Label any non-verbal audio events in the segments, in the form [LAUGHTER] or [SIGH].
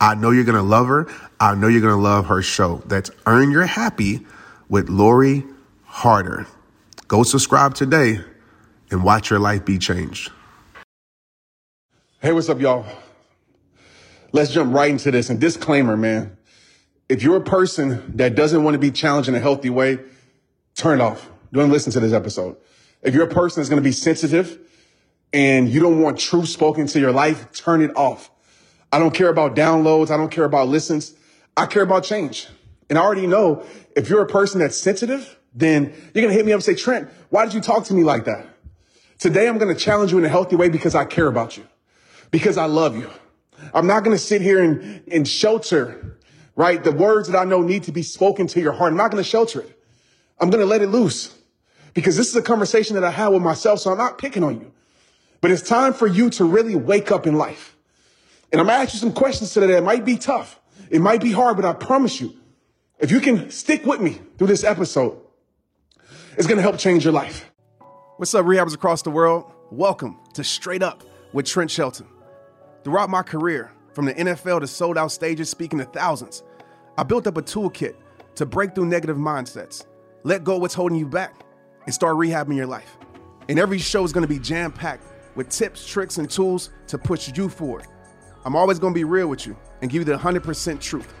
I know you're going to love her. I know you're going to love her show. That's Earn Your Happy with Lori Harder. Go subscribe today and watch your life be changed. Hey, what's up, y'all? Let's jump right into this. And disclaimer, man. If you're a person that doesn't want to be challenged in a healthy way, turn it off. Don't listen to this episode. If you're a person that's going to be sensitive and you don't want truth spoken to your life, turn it off. I don't care about downloads. I don't care about listens. I care about change. And I already know if you're a person that's sensitive, then you're going to hit me up and say, Trent, why did you talk to me like that? Today, I'm going to challenge you in a healthy way because I care about you, because I love you. I'm not going to sit here and, and shelter, right? The words that I know need to be spoken to your heart. I'm not going to shelter it. I'm going to let it loose because this is a conversation that I had with myself. So I'm not picking on you, but it's time for you to really wake up in life. And I'm going to ask you some questions today that might be tough. It might be hard, but I promise you, if you can stick with me through this episode, it's going to help change your life. What's up, rehabbers across the world? Welcome to Straight Up with Trent Shelton. Throughout my career, from the NFL to sold out stages speaking to thousands, I built up a toolkit to break through negative mindsets, let go what's holding you back, and start rehabbing your life. And every show is going to be jam packed with tips, tricks, and tools to push you forward. I'm always going to be real with you and give you the 100% truth,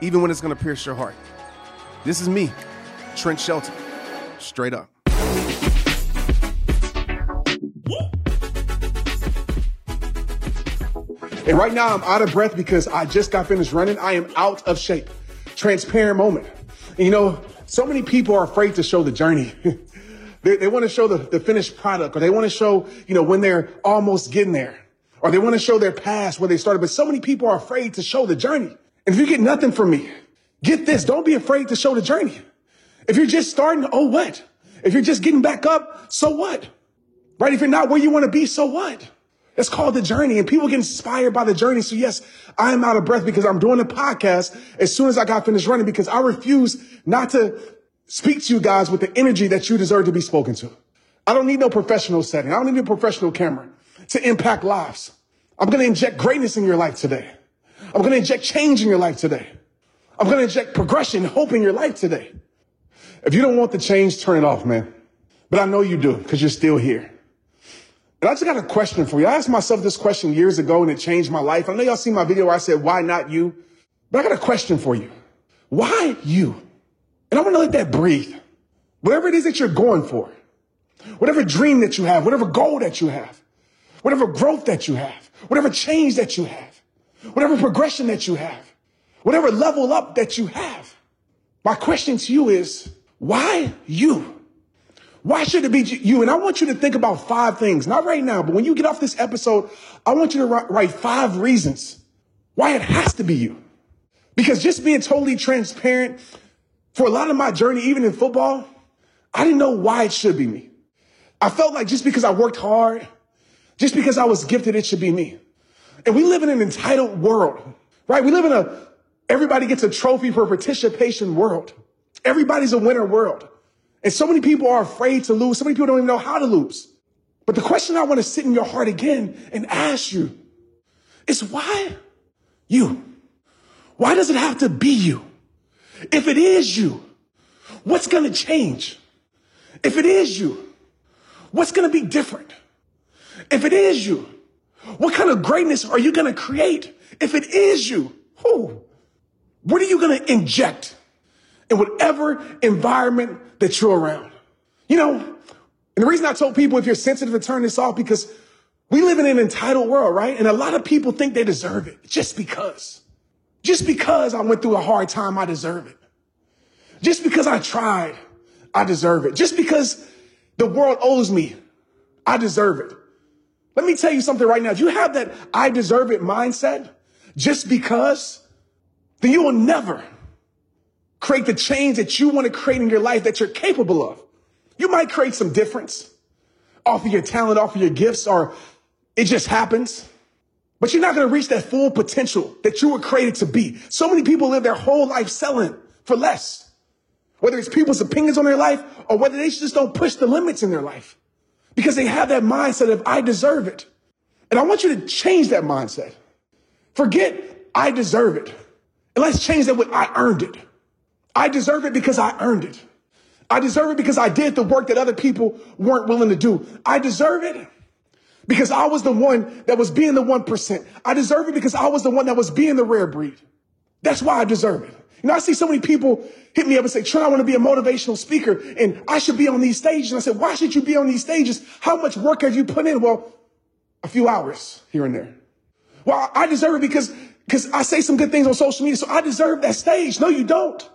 even when it's going to pierce your heart. This is me, Trent Shelton, straight up. And right now I'm out of breath because I just got finished running. I am out of shape. Transparent moment. And you know, so many people are afraid to show the journey. [LAUGHS] they, they want to show the, the finished product or they want to show, you know, when they're almost getting there or they want to show their past where they started. But so many people are afraid to show the journey. And if you get nothing from me, get this. Don't be afraid to show the journey. If you're just starting, oh, what? If you're just getting back up, so what? Right? If you're not where you want to be, so what? It's called the journey and people get inspired by the journey. So yes, I am out of breath because I'm doing a podcast as soon as I got finished running because I refuse not to speak to you guys with the energy that you deserve to be spoken to. I don't need no professional setting. I don't need a professional camera to impact lives. I'm going to inject greatness in your life today. I'm going to inject change in your life today. I'm going to inject progression, hope in your life today. If you don't want the change, turn it off, man. But I know you do because you're still here. And I just got a question for you. I asked myself this question years ago and it changed my life. I know y'all see my video where I said, why not you? But I got a question for you. Why you? And I'm going to let that breathe. Whatever it is that you're going for, whatever dream that you have, whatever goal that you have, whatever growth that you have, whatever change that you have, whatever progression that you have, whatever level up that you have. My question to you is, why you? Why should it be you? And I want you to think about five things, not right now, but when you get off this episode, I want you to write five reasons why it has to be you. Because just being totally transparent for a lot of my journey, even in football, I didn't know why it should be me. I felt like just because I worked hard, just because I was gifted, it should be me. And we live in an entitled world, right? We live in a everybody gets a trophy for participation world. Everybody's a winner world. And so many people are afraid to lose. So many people don't even know how to lose. But the question I want to sit in your heart again and ask you is why you? Why does it have to be you? If it is you, what's going to change? If it is you, what's going to be different? If it is you, what kind of greatness are you going to create? If it is you, who? What are you going to inject in whatever environment that you're around? You know, and the reason I told people if you're sensitive to turn this off because we live in an entitled world, right? And a lot of people think they deserve it just because. Just because I went through a hard time, I deserve it. Just because I tried, I deserve it. Just because the world owes me, I deserve it. Let me tell you something right now. If you have that I deserve it mindset, just because, then you will never create the change that you want to create in your life that you're capable of. You might create some difference off of your talent, off of your gifts, or it just happens. But you're not going to reach that full potential that you were created to be. So many people live their whole life selling for less. Whether it's people's opinions on their life or whether they just don't push the limits in their life because they have that mindset of I deserve it. And I want you to change that mindset. Forget I deserve it. And let's change that with I earned it. I deserve it because I earned it. I deserve it because I did the work that other people weren't willing to do. I deserve it because I was the one that was being the 1%. I deserve it because I was the one that was being the rare breed. That's why I deserve it. You know, I see so many people hit me up and say, Trent, I want to be a motivational speaker and I should be on these stages. And I said, why should you be on these stages? How much work have you put in? Well, a few hours here and there. Well, I deserve it because, because I say some good things on social media. So I deserve that stage. No, you don't.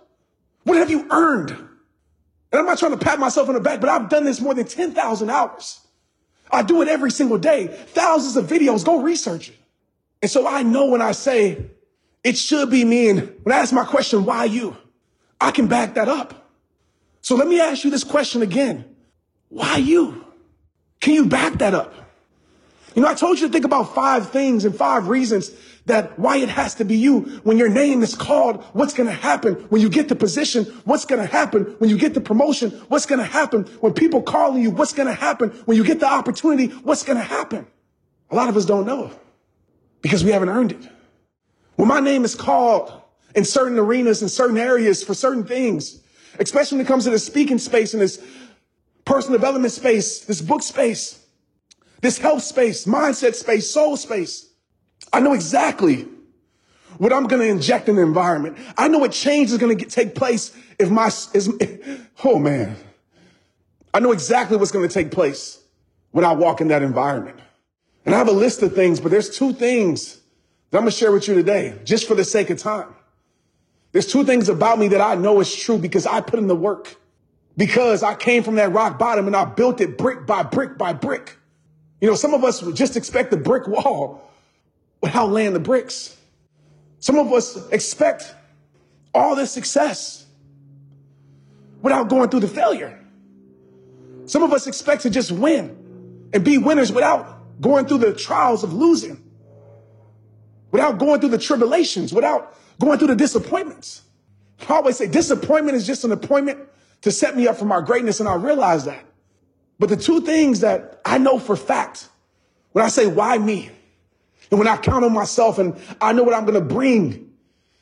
What have you earned? And I'm not trying to pat myself on the back, but I've done this more than 10,000 hours. I do it every single day, thousands of videos. Go research it. And so I know when I say it should be me. And when I ask my question, why you? I can back that up. So let me ask you this question again. Why you? Can you back that up? You know, I told you to think about five things and five reasons that why it has to be you. When your name is called, what's going to happen when you get the position? What's going to happen when you get the promotion? What's going to happen when people calling you? What's going to happen when you get the opportunity? What's going to happen? A lot of us don't know because we haven't earned it. When my name is called in certain arenas, in certain areas for certain things, especially when it comes to the speaking space and this personal development space, this book space, this health space, mindset space, soul space. I know exactly what I'm going to inject in the environment. I know what change is going to take place if my, is, [LAUGHS] oh man, I know exactly what's going to take place when I walk in that environment. And I have a list of things, but there's two things that I'm going to share with you today, just for the sake of time. There's two things about me that I know is true because I put in the work. Because I came from that rock bottom and I built it brick by brick by brick. You know, some of us would just expect the brick wall without laying the bricks. Some of us expect all this success without going through the failure. Some of us expect to just win and be winners without going through the trials of losing, without going through the tribulations, without going through the disappointments. I always say disappointment is just an appointment to set me up for my greatness, and I realize that. But the two things that I know for fact when I say, why me? And when I count on myself and I know what I'm going to bring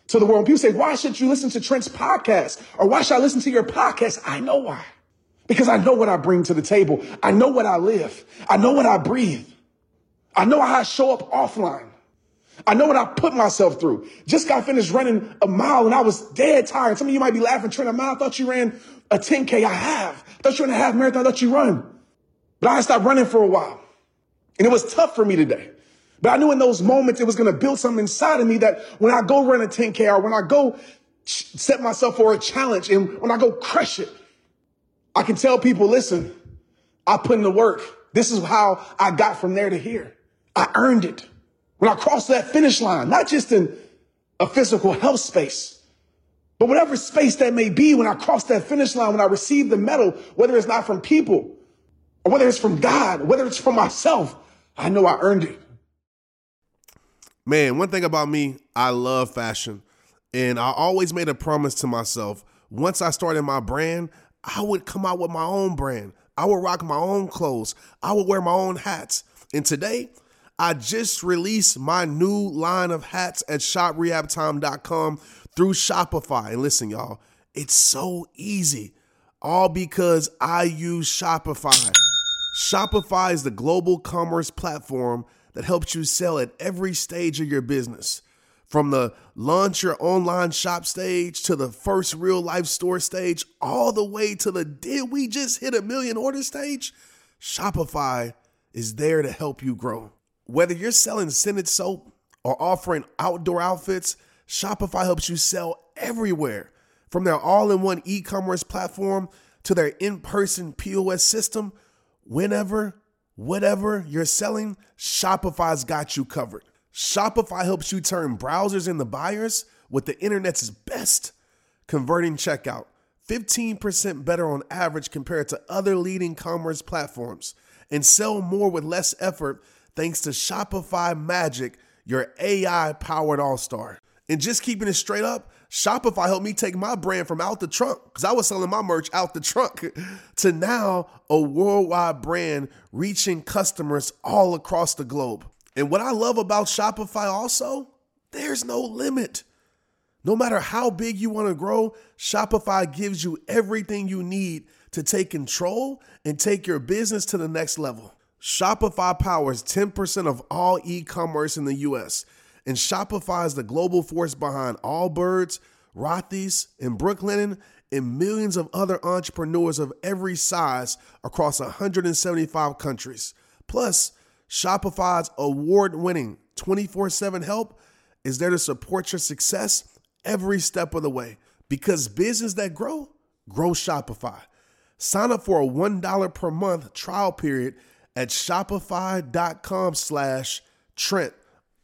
to the world. People say, why should you listen to Trent's podcast? Or why should I listen to your podcast? I know why. Because I know what I bring to the table. I know what I live. I know what I breathe. I know how I show up offline. I know what I put myself through. Just got finished running a mile and I was dead tired. Some of you might be laughing, Trent, a mile. I thought you ran a 10K. I have. I thought you ran a half marathon. I thought you run. But I stopped running for a while. And it was tough for me today. But I knew in those moments it was going to build something inside of me that when I go run a 10K or when I go set myself for a challenge and when I go crush it, I can tell people, listen, I put in the work. This is how I got from there to here. I earned it. When I cross that finish line, not just in a physical health space, but whatever space that may be when I cross that finish line, when I receive the medal, whether it's not from people or whether it's from God, whether it's from myself, I know I earned it. Man, one thing about me, I love fashion. And I always made a promise to myself once I started my brand, I would come out with my own brand. I would rock my own clothes. I would wear my own hats. And today, I just released my new line of hats at shoprehabtime.com through Shopify. And listen, y'all, it's so easy. All because I use Shopify. Shopify is the global commerce platform that helps you sell at every stage of your business From the launch your online shop stage to the first real life store stage, all the way to the did we just hit a million order stage? Shopify is there to help you grow. Whether you're selling scented soap or offering outdoor outfits, Shopify helps you sell everywhere. From their all in one e commerce platform to their in person POS system, whenever, whatever you're selling, Shopify's got you covered. Shopify helps you turn browsers into buyers with the internet's best converting checkout. 15% better on average compared to other leading commerce platforms. And sell more with less effort thanks to Shopify Magic, your AI powered all star. And just keeping it straight up, Shopify helped me take my brand from out the trunk, because I was selling my merch out the trunk, [LAUGHS] to now a worldwide brand reaching customers all across the globe. And what I love about Shopify also, there's no limit. No matter how big you want to grow, Shopify gives you everything you need to take control and take your business to the next level. Shopify powers 10% of all e commerce in the US, and Shopify is the global force behind Allbirds, Rothy's, and Brooklinen, and millions of other entrepreneurs of every size across 175 countries. Plus, Shopify's award winning 24 7 help is there to support your success every step of the way because business that grow, grow Shopify. Sign up for a $1 per month trial period at shopify.com slash Trent,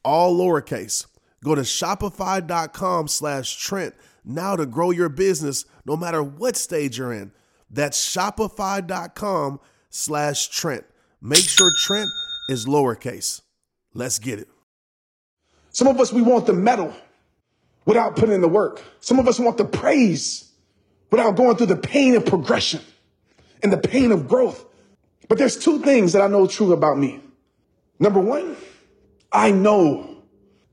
all lowercase. Go to shopify.com slash Trent now to grow your business no matter what stage you're in. That's shopify.com slash Trent. Make sure Trent is lowercase. Let's get it. Some of us, we want the medal without putting in the work. Some of us want the praise without going through the pain of progression and the pain of growth. But there's two things that I know true about me. Number one, I know,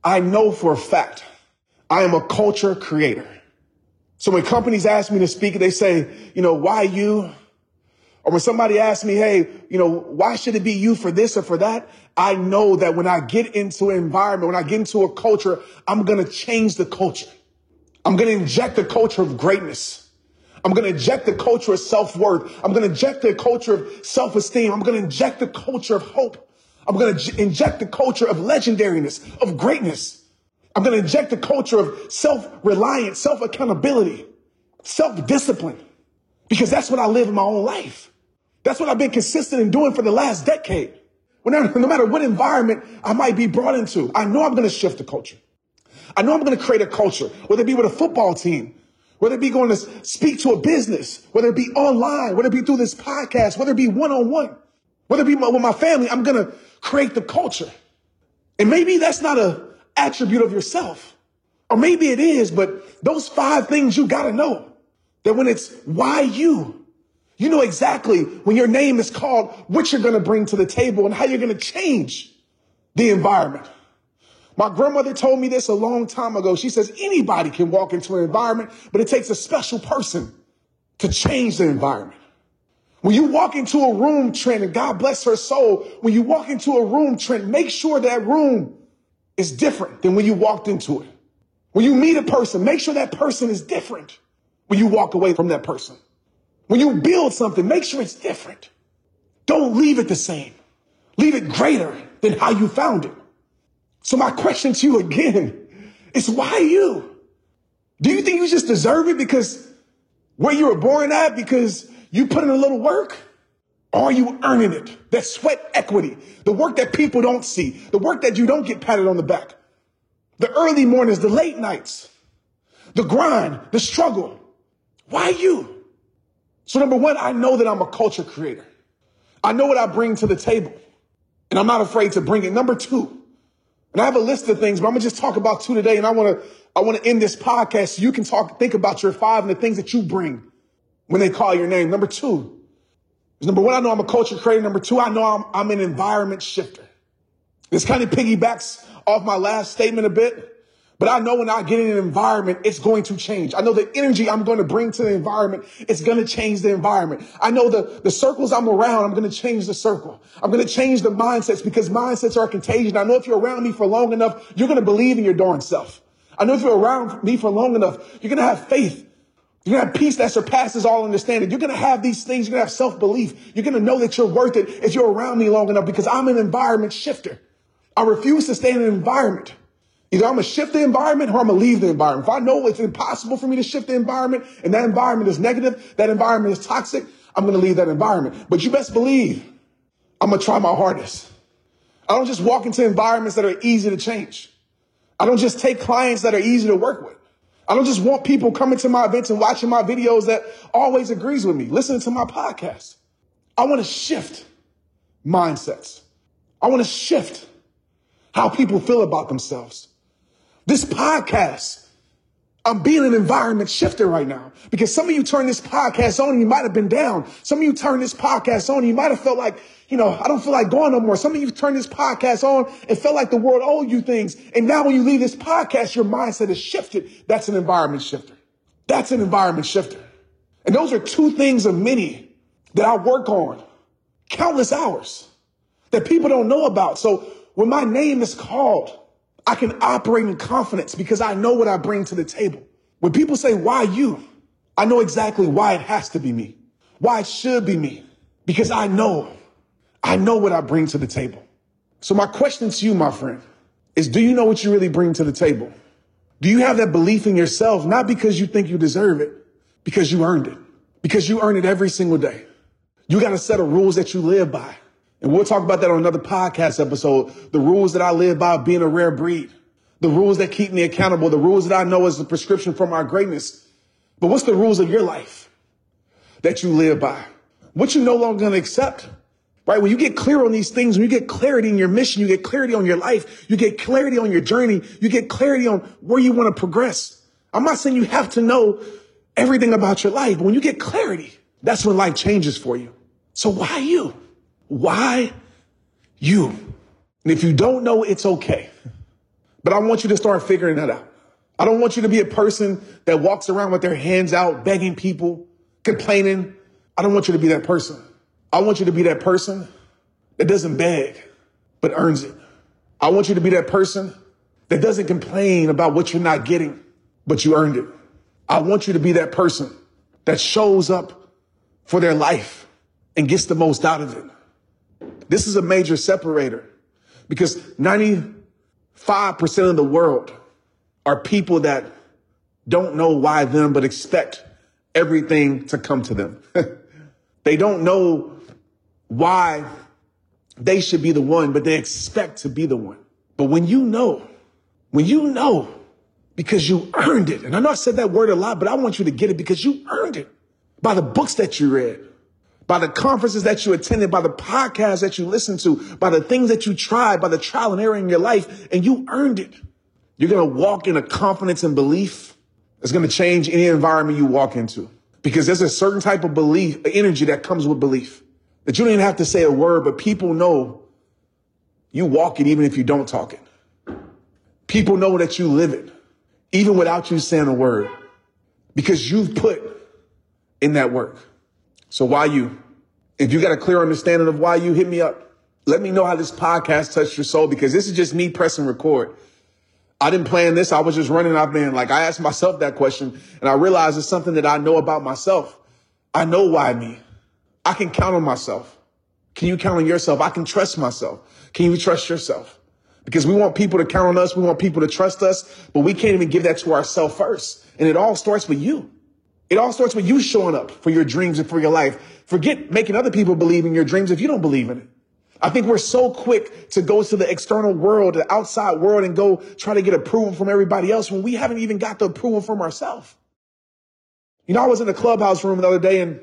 I know for a fact, I am a culture creator. So when companies ask me to speak, they say, you know, why you? Or when somebody asks me, hey, you know, why should it be you for this or for that? I know that when I get into an environment, when I get into a culture, I'm going to change the culture. I'm going to inject the culture of greatness. I'm going to inject the culture of self-worth. I'm going to inject the culture of self-esteem. I'm going to inject the culture of hope. I'm going to inject the culture of legendariness, of greatness. I'm going to inject the culture of self-reliance, self-accountability, self-discipline, because that's what I live in my own life. That's what I've been consistent in doing for the last decade. Whenever, no matter what environment I might be brought into, I know I'm going to shift the culture. I know I'm going to create a culture, whether it be with a football team, whether it be going to speak to a business, whether it be online, whether it be through this podcast, whether it be one on one, whether it be with my family, I'm going to create the culture. And maybe that's not a attribute of yourself, or maybe it is, but those five things you got to know that when it's why you, you know exactly when your name is called, what you're going to bring to the table and how you're going to change the environment. My grandmother told me this a long time ago. She says anybody can walk into an environment, but it takes a special person to change the environment. When you walk into a room, Trent, and God bless her soul, when you walk into a room, Trent, make sure that room is different than when you walked into it. When you meet a person, make sure that person is different when you walk away from that person. When you build something, make sure it's different. Don't leave it the same. Leave it greater than how you found it. So my question to you again is why you? Do you think you just deserve it because where you were born at, because you put in a little work? Are you earning it? That sweat equity, the work that people don't see, the work that you don't get patted on the back, the early mornings, the late nights, the grind, the struggle. Why you? So number one, I know that I'm a culture creator. I know what I bring to the table and I'm not afraid to bring it. Number two, and I have a list of things, but I'm gonna just talk about two today. And I want to, I want to end this podcast so you can talk, think about your five and the things that you bring when they call your name. Number two number one, I know I'm a culture creator. Number two, I know I'm, I'm an environment shifter. This kind of piggybacks off my last statement a bit. But I know when I get in an environment, it's going to change. I know the energy I'm going to bring to the environment, it's going to change the environment. I know the, the circles I'm around, I'm going to change the circle. I'm going to change the mindsets because mindsets are contagion. I know if you're around me for long enough, you're going to believe in your darn self. I know if you're around me for long enough, you're going to have faith. You're going to have peace that surpasses all understanding. You're going to have these things. You're going to have self-belief. You're going to know that you're worth it if you're around me long enough because I'm an environment shifter. I refuse to stay in an environment. Either I'm going to shift the environment or I'm going to leave the environment. If I know it's impossible for me to shift the environment and that environment is negative, that environment is toxic, I'm going to leave that environment. But you best believe I'm going to try my hardest. I don't just walk into environments that are easy to change. I don't just take clients that are easy to work with. I don't just want people coming to my events and watching my videos that always agrees with me, listening to my podcast. I want to shift mindsets. I want to shift how people feel about themselves. This podcast I'm being an environment shifter right now because some of you turn this podcast on and you might have been down. Some of you turn this podcast on and you might have felt like, you know, I don't feel like going no more. Some of you turn this podcast on and felt like the world owed you things. And now when you leave this podcast, your mindset is shifted. That's an environment shifter. That's an environment shifter. And those are two things of many that I work on countless hours that people don't know about. So when my name is called, I can operate in confidence because I know what I bring to the table. When people say, why you? I know exactly why it has to be me, why it should be me, because I know, I know what I bring to the table. So my question to you, my friend, is do you know what you really bring to the table? Do you have that belief in yourself, not because you think you deserve it, because you earned it, because you earn it every single day. You got a set of rules that you live by. And we'll talk about that on another podcast episode. The rules that I live by being a rare breed, the rules that keep me accountable, the rules that I know is the prescription for my greatness. But what's the rules of your life that you live by? What you no longer going to accept? Right? When you get clear on these things, when you get clarity in your mission, you get clarity on your life, you get clarity on your journey, you get clarity on where you want to progress. I'm not saying you have to know everything about your life, but when you get clarity, that's when life changes for you. So why you? Why you? And if you don't know, it's okay. But I want you to start figuring that out. I don't want you to be a person that walks around with their hands out, begging people, complaining. I don't want you to be that person. I want you to be that person that doesn't beg, but earns it. I want you to be that person that doesn't complain about what you're not getting, but you earned it. I want you to be that person that shows up for their life and gets the most out of it. This is a major separator because 95% of the world are people that don't know why them, but expect everything to come to them. [LAUGHS] they don't know why they should be the one, but they expect to be the one. But when you know, when you know, because you earned it, and I know I said that word a lot, but I want you to get it because you earned it by the books that you read, by the conferences that you attended, by the podcasts that you listened to, by the things that you tried, by the trial and error in your life, and you earned it. You're going to walk in a confidence and belief that's going to change any environment you walk into because there's a certain type of belief, energy that comes with belief that you don't even have to say a word, but people know you walk it even if you don't talk it. People know that you live it even without you saying a word because you've put in that work. So why you? If you got a clear understanding of why you, hit me up. Let me know how this podcast touched your soul because this is just me pressing record. I didn't plan this. I was just running out there like I asked myself that question and I realized it's something that I know about myself. I know why me. I can count on myself. Can you count on yourself? I can trust myself. Can you trust yourself? Because we want people to count on us. We want people to trust us, but we can't even give that to ourselves first. And it all starts with you. It all starts with you showing up for your dreams and for your life. Forget making other people believe in your dreams if you don't believe in it. I think we're so quick to go to the external world, the outside world, and go try to get approval from everybody else when we haven't even got the approval from ourselves. You know, I was in the clubhouse room the other day and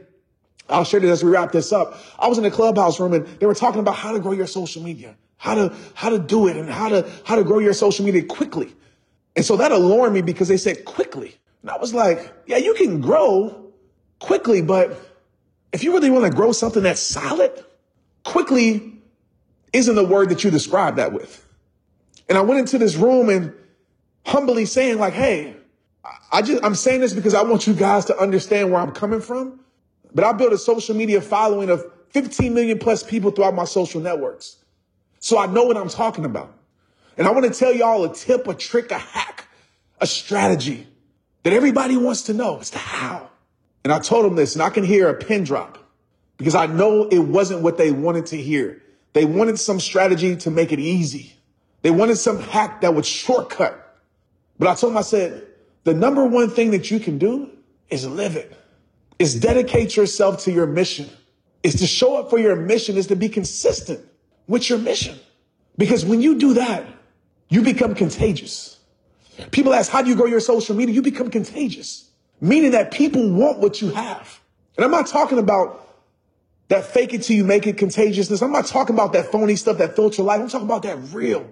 I'll share this as we wrap this up. I was in the clubhouse room and they were talking about how to grow your social media, how to, how to do it and how to, how to grow your social media quickly. And so that alarmed me because they said quickly. And I was like, yeah, you can grow quickly, but if you really want to grow something that's solid, quickly isn't the word that you describe that with. And I went into this room and humbly saying like, Hey, I just, I'm saying this because I want you guys to understand where I'm coming from. But I built a social media following of 15 million plus people throughout my social networks. So I know what I'm talking about. And I want to tell y'all a tip, a trick, a hack a strategy that everybody wants to know. It's the how. And I told them this, and I can hear a pin drop because I know it wasn't what they wanted to hear. They wanted some strategy to make it easy. They wanted some hack that would shortcut. But I told them, I said, the number one thing that you can do is live it, is dedicate yourself to your mission, is to show up for your mission, is to be consistent with your mission. Because when you do that, you become contagious. People ask, how do you grow your social media? You become contagious, meaning that people want what you have. And I'm not talking about that fake it till you make it contagiousness. I'm not talking about that phony stuff that filter life. I'm talking about that real.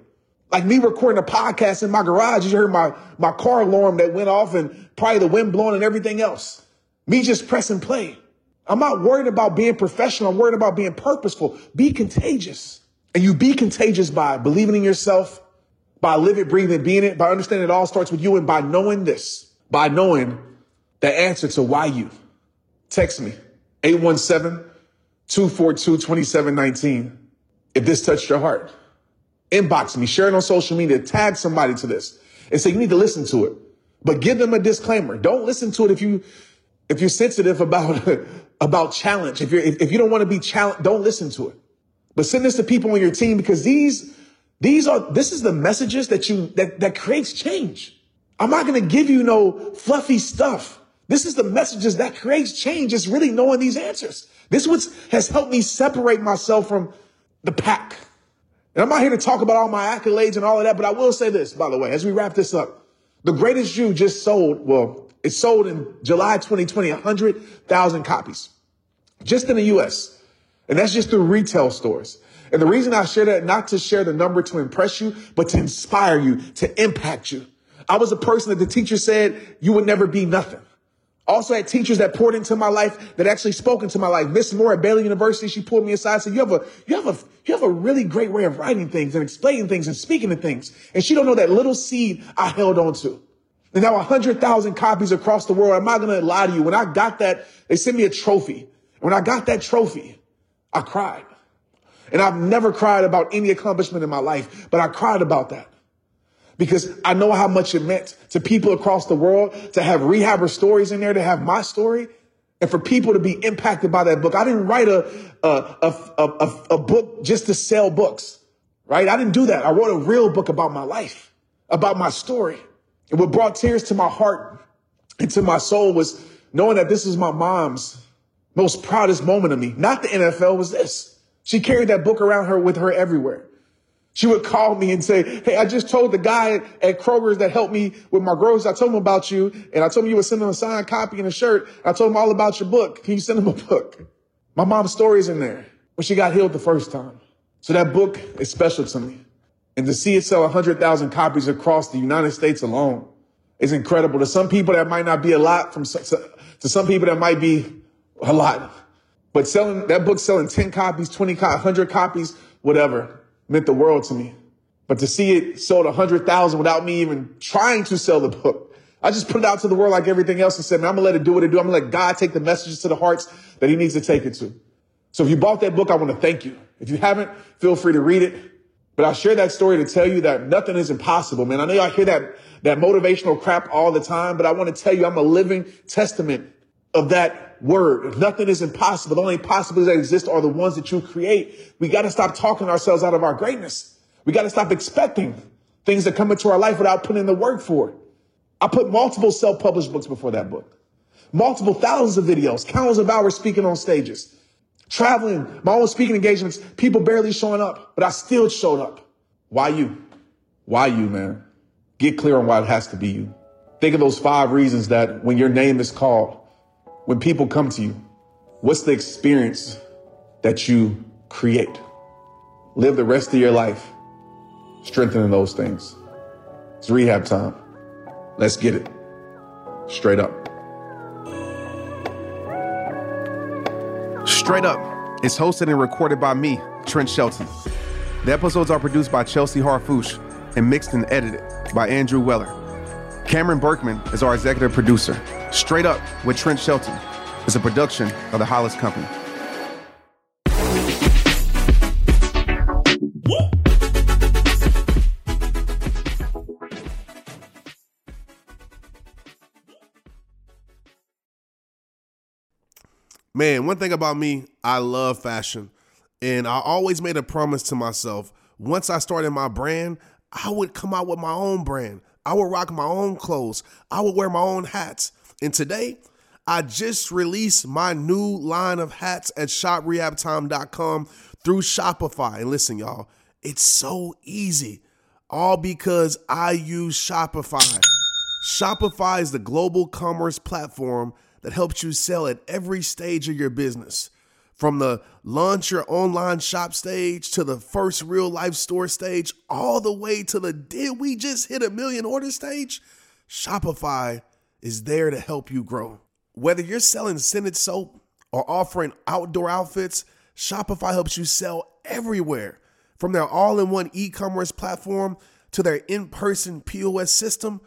Like me recording a podcast in my garage. You heard my, my car alarm that went off and probably the wind blowing and everything else. Me just pressing play. I'm not worried about being professional. I'm worried about being purposeful. Be contagious. And you be contagious by believing in yourself, by living, breathing, being it, by understanding it all starts with you, and by knowing this, by knowing the answer to why you. Text me, 817 242 2719, if this touched your heart. Inbox me, share it on social media, tag somebody to this, and say you need to listen to it. But give them a disclaimer. Don't listen to it if you if you're sensitive about [LAUGHS] about challenge. If you're if, if you don't want to be challenged, don't listen to it. But send this to people on your team because these these are, this is the messages that you, that, that creates change. I'm not going to give you no fluffy stuff. This is the messages that creates change. It's really knowing these answers. This what has helped me separate myself from the pack. And I'm not here to talk about all my accolades and all of that, but I will say this, by the way, as we wrap this up. The greatest You just sold, well, it sold in July 2020, 100,000 copies just in the US. And that's just through retail stores. And the reason I share that, not to share the number to impress you, but to inspire you, to impact you. I was a person that the teacher said you would never be nothing. Also had teachers that poured into my life that actually spoke into my life. Miss Moore at Baylor University, she pulled me aside and said, you have a, you have a, you have a really great way of writing things and explaining things and speaking to things. And she don't know that little seed I held on to. And now hundred thousand copies across the world. I'm not going to lie to you. When I got that, they sent me a trophy. When I got that trophy, I cried. And I've never cried about any accomplishment in my life, but I cried about that because I know how much it meant to people across the world to have rehabber stories in there, to have my story, and for people to be impacted by that book. I didn't write a, a, a, a, a book just to sell books, right? I didn't do that. I wrote a real book about my life, about my story. And what brought tears to my heart and to my soul was knowing that this is my mom's most proudest moment of me. Not the NFL was this. She carried that book around her with her everywhere. She would call me and say, Hey, I just told the guy at Kroger's that helped me with my groceries. I told him about you and I told him you would send him a signed copy and a shirt. I told him all about your book. Can you send him a book? My mom's story's in there when she got healed the first time. So that book is special to me. And to see it sell 100,000 copies across the United States alone is incredible. To some people, that might not be a lot from, to some people, that might be a lot. But selling that book, selling 10 copies, 20 copies, 100 copies, whatever, meant the world to me. But to see it sold 100,000 without me even trying to sell the book, I just put it out to the world like everything else and said, man, I'm gonna let it do what it do. I'm gonna let God take the messages to the hearts that he needs to take it to. So if you bought that book, I want to thank you. If you haven't, feel free to read it. But I share that story to tell you that nothing is impossible, man. I know y'all hear that, that motivational crap all the time, but I want to tell you I'm a living testament of that word. If nothing is impossible, the only possibilities that exist are the ones that you create. We got to stop talking ourselves out of our greatness. We got to stop expecting things that come into our life without putting in the work for it. I put multiple self-published books before that book, multiple thousands of videos, countless of hours speaking on stages, traveling, my own speaking engagements, people barely showing up, but I still showed up. Why you? Why you, man? Get clear on why it has to be you. Think of those five reasons that when your name is called, when people come to you, what's the experience that you create? Live the rest of your life strengthening those things. It's rehab time. Let's get it. Straight up. Straight Up is hosted and recorded by me, Trent Shelton. The episodes are produced by Chelsea Harfouche and mixed and edited by Andrew Weller. Cameron Berkman is our executive producer. Straight Up with Trent Shelton is a production of the Hollis Company. Man, one thing about me, I love fashion. And I always made a promise to myself once I started my brand, I would come out with my own brand. I would rock my own clothes. I would wear my own hats. And today, I just released my new line of hats at shoprehabtime.com through Shopify. And listen, y'all, it's so easy. All because I use Shopify. Shopify is the global commerce platform that helps you sell at every stage of your business. From the launch your online shop stage to the first real life store stage, all the way to the did we just hit a million order stage? Shopify is there to help you grow. Whether you're selling scented soap or offering outdoor outfits, Shopify helps you sell everywhere. From their all in one e commerce platform to their in person POS system,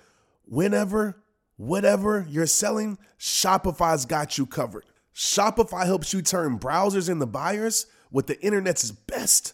whenever, whatever you're selling, Shopify's got you covered. Shopify helps you turn browsers into buyers with the internet's best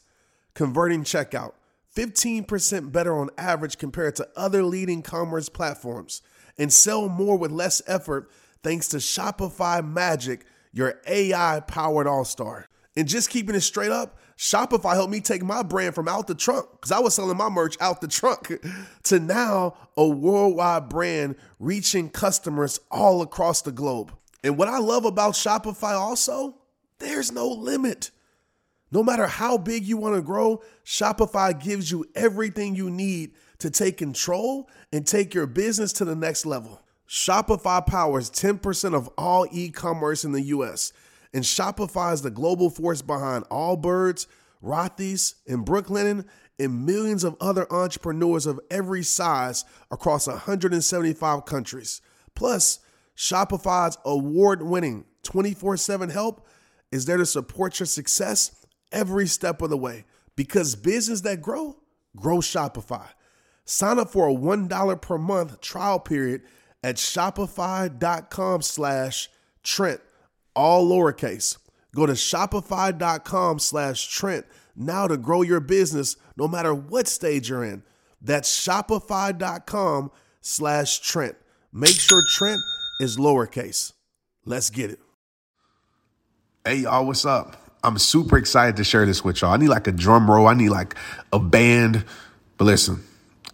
converting checkout. 15% better on average compared to other leading commerce platforms. And sell more with less effort thanks to Shopify Magic, your AI powered all star. And just keeping it straight up, Shopify helped me take my brand from out the trunk, because I was selling my merch out the trunk, [LAUGHS] to now a worldwide brand reaching customers all across the globe. And what I love about Shopify also, there's no limit. No matter how big you want to grow, Shopify gives you everything you need to take control and take your business to the next level. Shopify powers 10% of all e commerce in the US, and Shopify is the global force behind Allbirds, Rothy's, and Brooklinen, and millions of other entrepreneurs of every size across 175 countries. Plus, Shopify's award winning 24 7 help is there to support your success every step of the way because business that grow, grow Shopify. Sign up for a $1 per month trial period at shopify.com slash Trent, all lowercase. Go to shopify.com slash Trent now to grow your business no matter what stage you're in. That's shopify.com slash Trent. Make sure Trent is lowercase. Let's get it. Hey, y'all, what's up? I'm super excited to share this with y'all. I need like a drum roll, I need like a band. But listen,